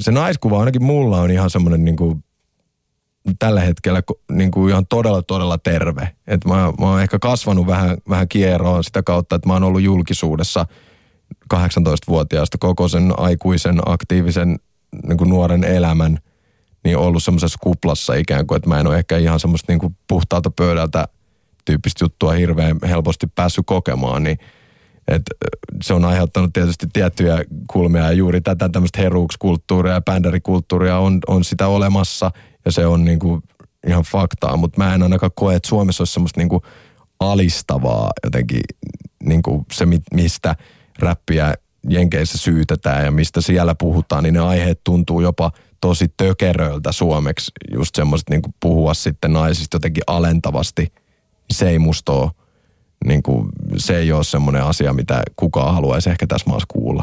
se naiskuva ainakin mulla on ihan semmoinen niin kuin, tällä hetkellä niin kuin ihan todella, todella terve. Et mä, mä oon ehkä kasvanut vähän, vähän kieroon sitä kautta, että mä oon ollut julkisuudessa 18-vuotiaasta koko sen aikuisen, aktiivisen niin kuin nuoren elämän, niin ollut semmoisessa kuplassa ikään kuin, että mä en ole ehkä ihan semmoista niin kuin puhtaalta pöydältä tyyppistä juttua hirveän helposti päässyt kokemaan, niin et se on aiheuttanut tietysti tiettyjä kulmia ja juuri tätä tämmöistä heruukskulttuuria ja bändärikulttuuria on, on sitä olemassa ja se on niinku ihan faktaa, mutta mä en ainakaan koe, että Suomessa olisi semmoista niinku alistavaa jotenkin niinku se, mistä räppiä Jenkeissä syytetään ja mistä siellä puhutaan, niin ne aiheet tuntuu jopa tosi tökeröiltä suomeksi. Just semmoiset niin puhua sitten naisista jotenkin alentavasti. Se ei musta ole, niin kuin, se ei ole semmoinen asia, mitä kukaan haluaisi ehkä tässä maassa kuulla.